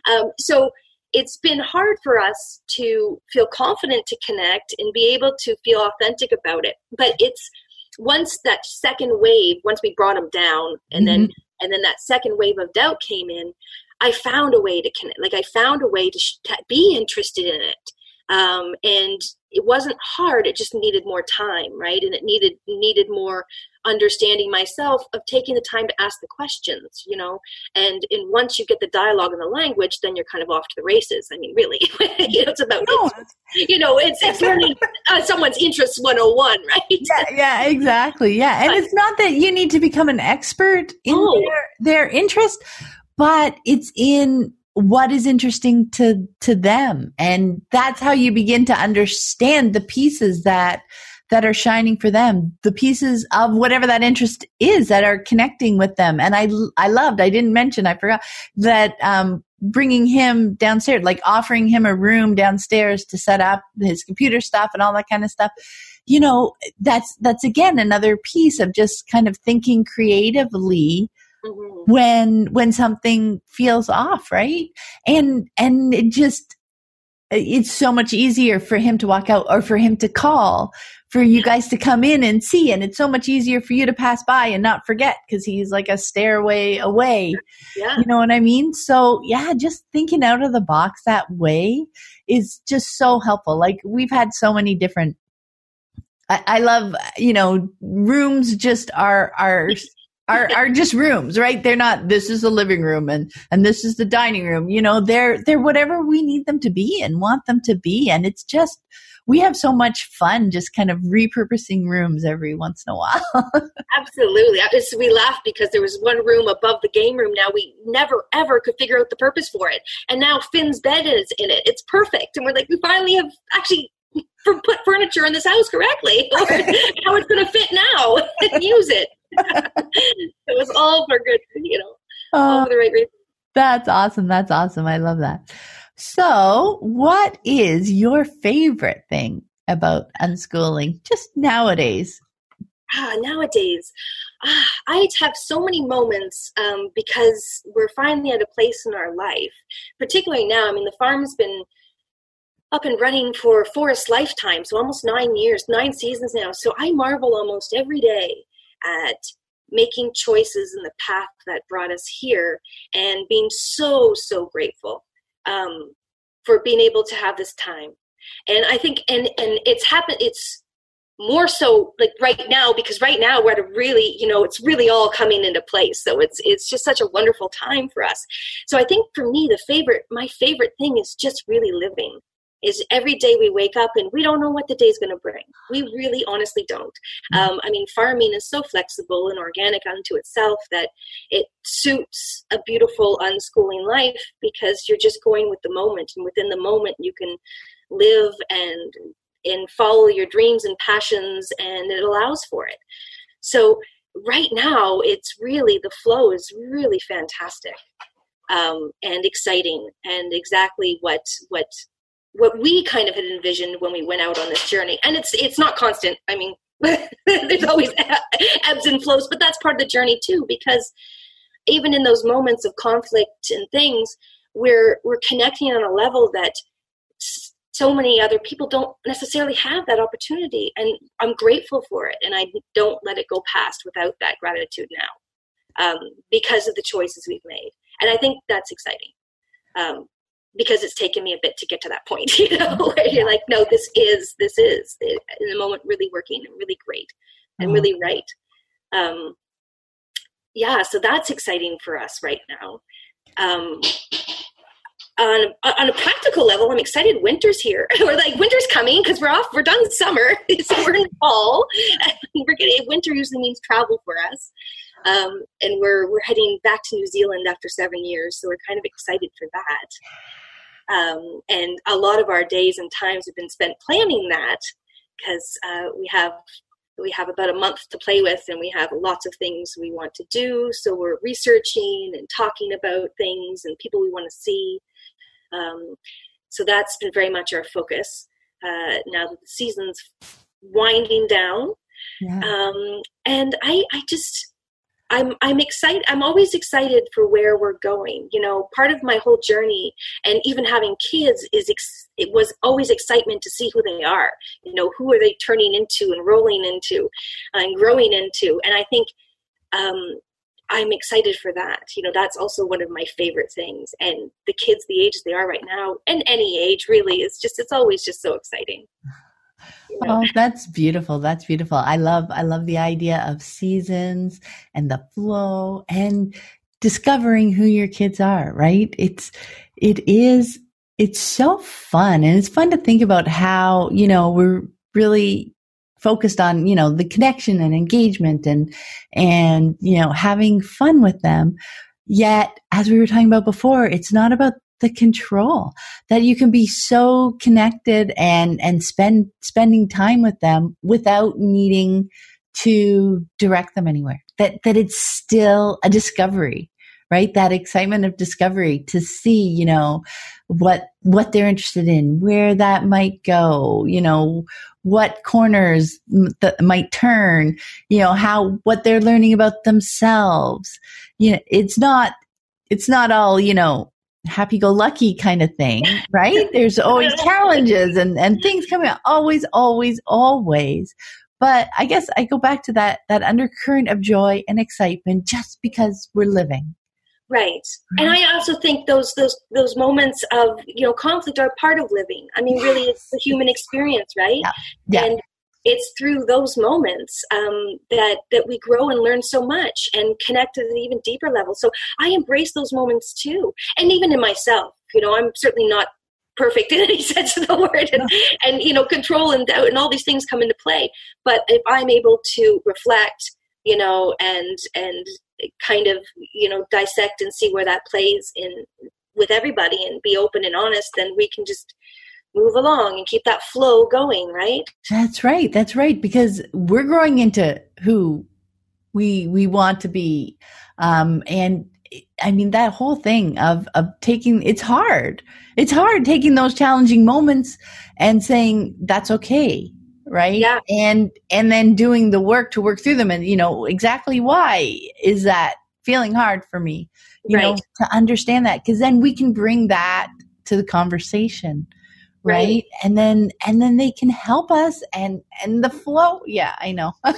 Um, so it's been hard for us to feel confident to connect and be able to feel authentic about it. But it's once that second wave, once we brought him down, and mm-hmm. then and then that second wave of doubt came in, I found a way to connect. Like I found a way to, sh- to be interested in it, um, and it wasn't hard. It just needed more time, right? And it needed needed more understanding myself of taking the time to ask the questions you know? And and once you get the dialogue and the language then you're kind of off to the races. I mean really you know, it's about no. it's, you know it's it's learning uh, someone's interests 101 right? Yeah yeah exactly yeah. And but, it's not that you need to become an expert in oh. their their interest but it's in what is interesting to to them. And that's how you begin to understand the pieces that that are shining for them, the pieces of whatever that interest is that are connecting with them. And I, I loved, I didn't mention, I forgot that, um, bringing him downstairs, like offering him a room downstairs to set up his computer stuff and all that kind of stuff. You know, that's, that's again another piece of just kind of thinking creatively mm-hmm. when, when something feels off, right? And, and it just, it's so much easier for him to walk out or for him to call for you guys to come in and see and it's so much easier for you to pass by and not forget because he's like a stairway away. Yeah. you know what i mean? So yeah just thinking out of the box that way is just so helpful. Like we've had so many different I, I love you know rooms just are are are are just rooms, right? They're not this is the living room and and this is the dining room. You know, they're they're whatever we need them to be and want them to be and it's just we have so much fun just kind of repurposing rooms every once in a while. Absolutely. We laughed because there was one room above the game room. Now we never ever could figure out the purpose for it. And now Finn's bed is in it. It's perfect. And we're like, we finally have actually put furniture in this house correctly. how it's going to fit now and use it. It was all for good, you know, all for the right reason. That's awesome. That's awesome. I love that. So, what is your favorite thing about unschooling just nowadays? Ah, nowadays, ah, I have so many moments um, because we're finally at a place in our life, particularly now. I mean, the farm's been up and running for Forrest's lifetime, so almost nine years, nine seasons now. So I marvel almost every day at making choices in the path that brought us here and being so, so grateful um, for being able to have this time. And I think, and and it's happened. It's more so like right now because right now we're at a really, you know, it's really all coming into place. So it's it's just such a wonderful time for us. So I think for me, the favorite, my favorite thing is just really living is every day we wake up and we don't know what the day's going to bring. We really honestly don't. Mm-hmm. Um, I mean, farming is so flexible and organic unto itself that it suits a beautiful unschooling life because you're just going with the moment, and within the moment you can live and and follow your dreams and passions, and it allows for it. So right now, it's really the flow is really fantastic. Um, and exciting and exactly what what what we kind of had envisioned when we went out on this journey. And it's it's not constant. I mean, there's always ebbs and flows, but that's part of the journey too, because even in those moments of conflict and things, we're we're connecting on a level that so many other people don't necessarily have that opportunity and i'm grateful for it and i don't let it go past without that gratitude now um, because of the choices we've made and i think that's exciting um, because it's taken me a bit to get to that point, you know, where you're like, no, this is, this is in the moment really working and really great and mm-hmm. really right. Um, yeah, so that's exciting for us right now. Um, on a, on a practical level, I'm excited. Winter's here. we're like winter's coming because we're off. We're done summer, so we're in fall. we're getting winter usually means travel for us, um, and we're we're heading back to New Zealand after seven years. So we're kind of excited for that. Um, and a lot of our days and times have been spent planning that because uh, we have we have about a month to play with and we have lots of things we want to do. So we're researching and talking about things and people we want to see. Um, so that's been very much our focus uh, now that the season's winding down. Yeah. um, and I, I just I'm I'm excited. I'm always excited for where we're going. You know, part of my whole journey, and even having kids, is ex- it was always excitement to see who they are. You know, who are they turning into and rolling into, and growing into. And I think um, I'm excited for that. You know, that's also one of my favorite things. And the kids, the age they are right now, and any age really, is just it's always just so exciting. Oh, that's beautiful. That's beautiful. I love I love the idea of seasons and the flow and discovering who your kids are, right? It's it is it's so fun and it's fun to think about how, you know, we're really focused on, you know, the connection and engagement and and you know, having fun with them. Yet, as we were talking about before, it's not about the control that you can be so connected and and spend spending time with them without needing to direct them anywhere. That that it's still a discovery right? That excitement of discovery to see you know what what they're interested in where that might go you know what corners that might turn you know how what they're learning about themselves. You know it's not it's not all you know happy go lucky kind of thing, right? There's always challenges and, and things coming up, always, always, always. But I guess I go back to that, that undercurrent of joy and excitement just because we're living. Right. And I also think those those those moments of, you know, conflict are part of living. I mean, really it's the human experience, right? Yeah. yeah. And it's through those moments um, that that we grow and learn so much and connect at an even deeper level. So I embrace those moments too, and even in myself. You know, I'm certainly not perfect in any sense of the word and, and you know control and doubt and all these things come into play but if i'm able to reflect you know and and kind of you know dissect and see where that plays in with everybody and be open and honest then we can just move along and keep that flow going right? That's right that's right because we're growing into who we we want to be. Um and i mean that whole thing of of taking it's hard. It's hard taking those challenging moments and saying that's okay right? Yeah. And and then doing the work to work through them and you know exactly why is that feeling hard for me? You right. know to understand that because then we can bring that to the conversation right? right? and then and then they can help us and and the flow. Yeah i know.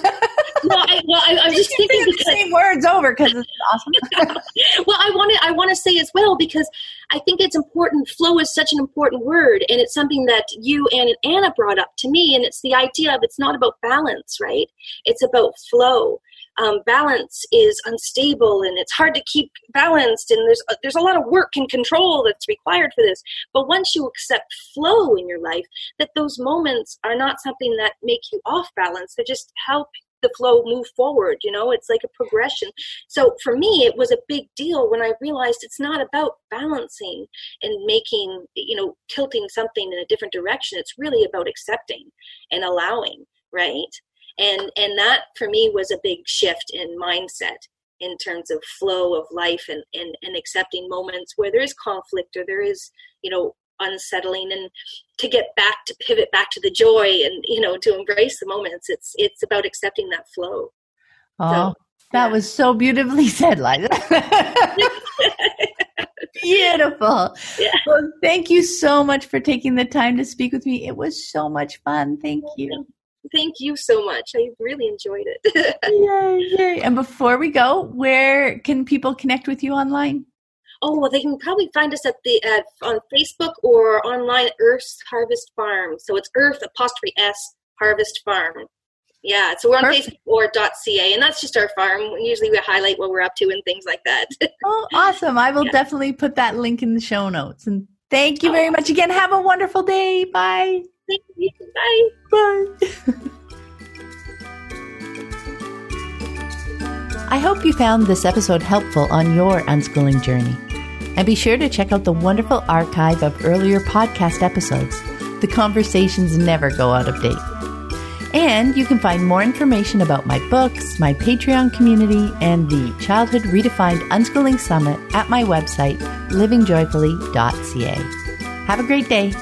Well, I, well I, was just thinking because the same words over because it's awesome. Well i want to i want to say as well because i think it's important flow is such an important word and it's something that you and anna brought up to me and it's the idea of it's not about balance right? It's about flow um, balance is unstable and it's hard to keep balanced and there's there's a lot of work and control that's required for this. But once you accept flow in your life that those moments are not something that make you off balance. They just help the flow move forward you know? It's like a progression. So for me it was a big deal when i realized it's not about balancing and making you know tilting something in a different direction. It's really about accepting and allowing right and and that for me was a big shift in mindset in terms of flow of life and, and and accepting moments where there is conflict or there is you know unsettling and to get back to pivot back to the joy and you know to embrace the moments. It's it's about accepting that flow. Oh so, that yeah. was so beautifully said liza. Beautiful. Yeah. well thank you so much for taking the time to speak with me. It was so much fun. Thank you thank you so much. I really enjoyed it. yay, yay. And before we go, where can people connect with you online? Oh, well, they can probably find us at the at, on Facebook or online Earth's Harvest Farm. So it's Earth apostrophe S Harvest Farm. Yeah, so we're on Perfect. Facebook or .ca, and that's just our farm. Usually we highlight what we're up to and things like that. oh, awesome! I will yeah. definitely put that link in the show notes. And thank you oh, very oh. much again. Have a wonderful day. Bye. Thank you. Bye. Bye. I hope you found this episode helpful on your unschooling journey. And be sure to check out the wonderful archive of earlier podcast episodes. The conversations never go out of date. And you can find more information about my books, my Patreon community, and the Childhood Redefined Unschooling Summit at my website, livingjoyfully.ca. Have a great day.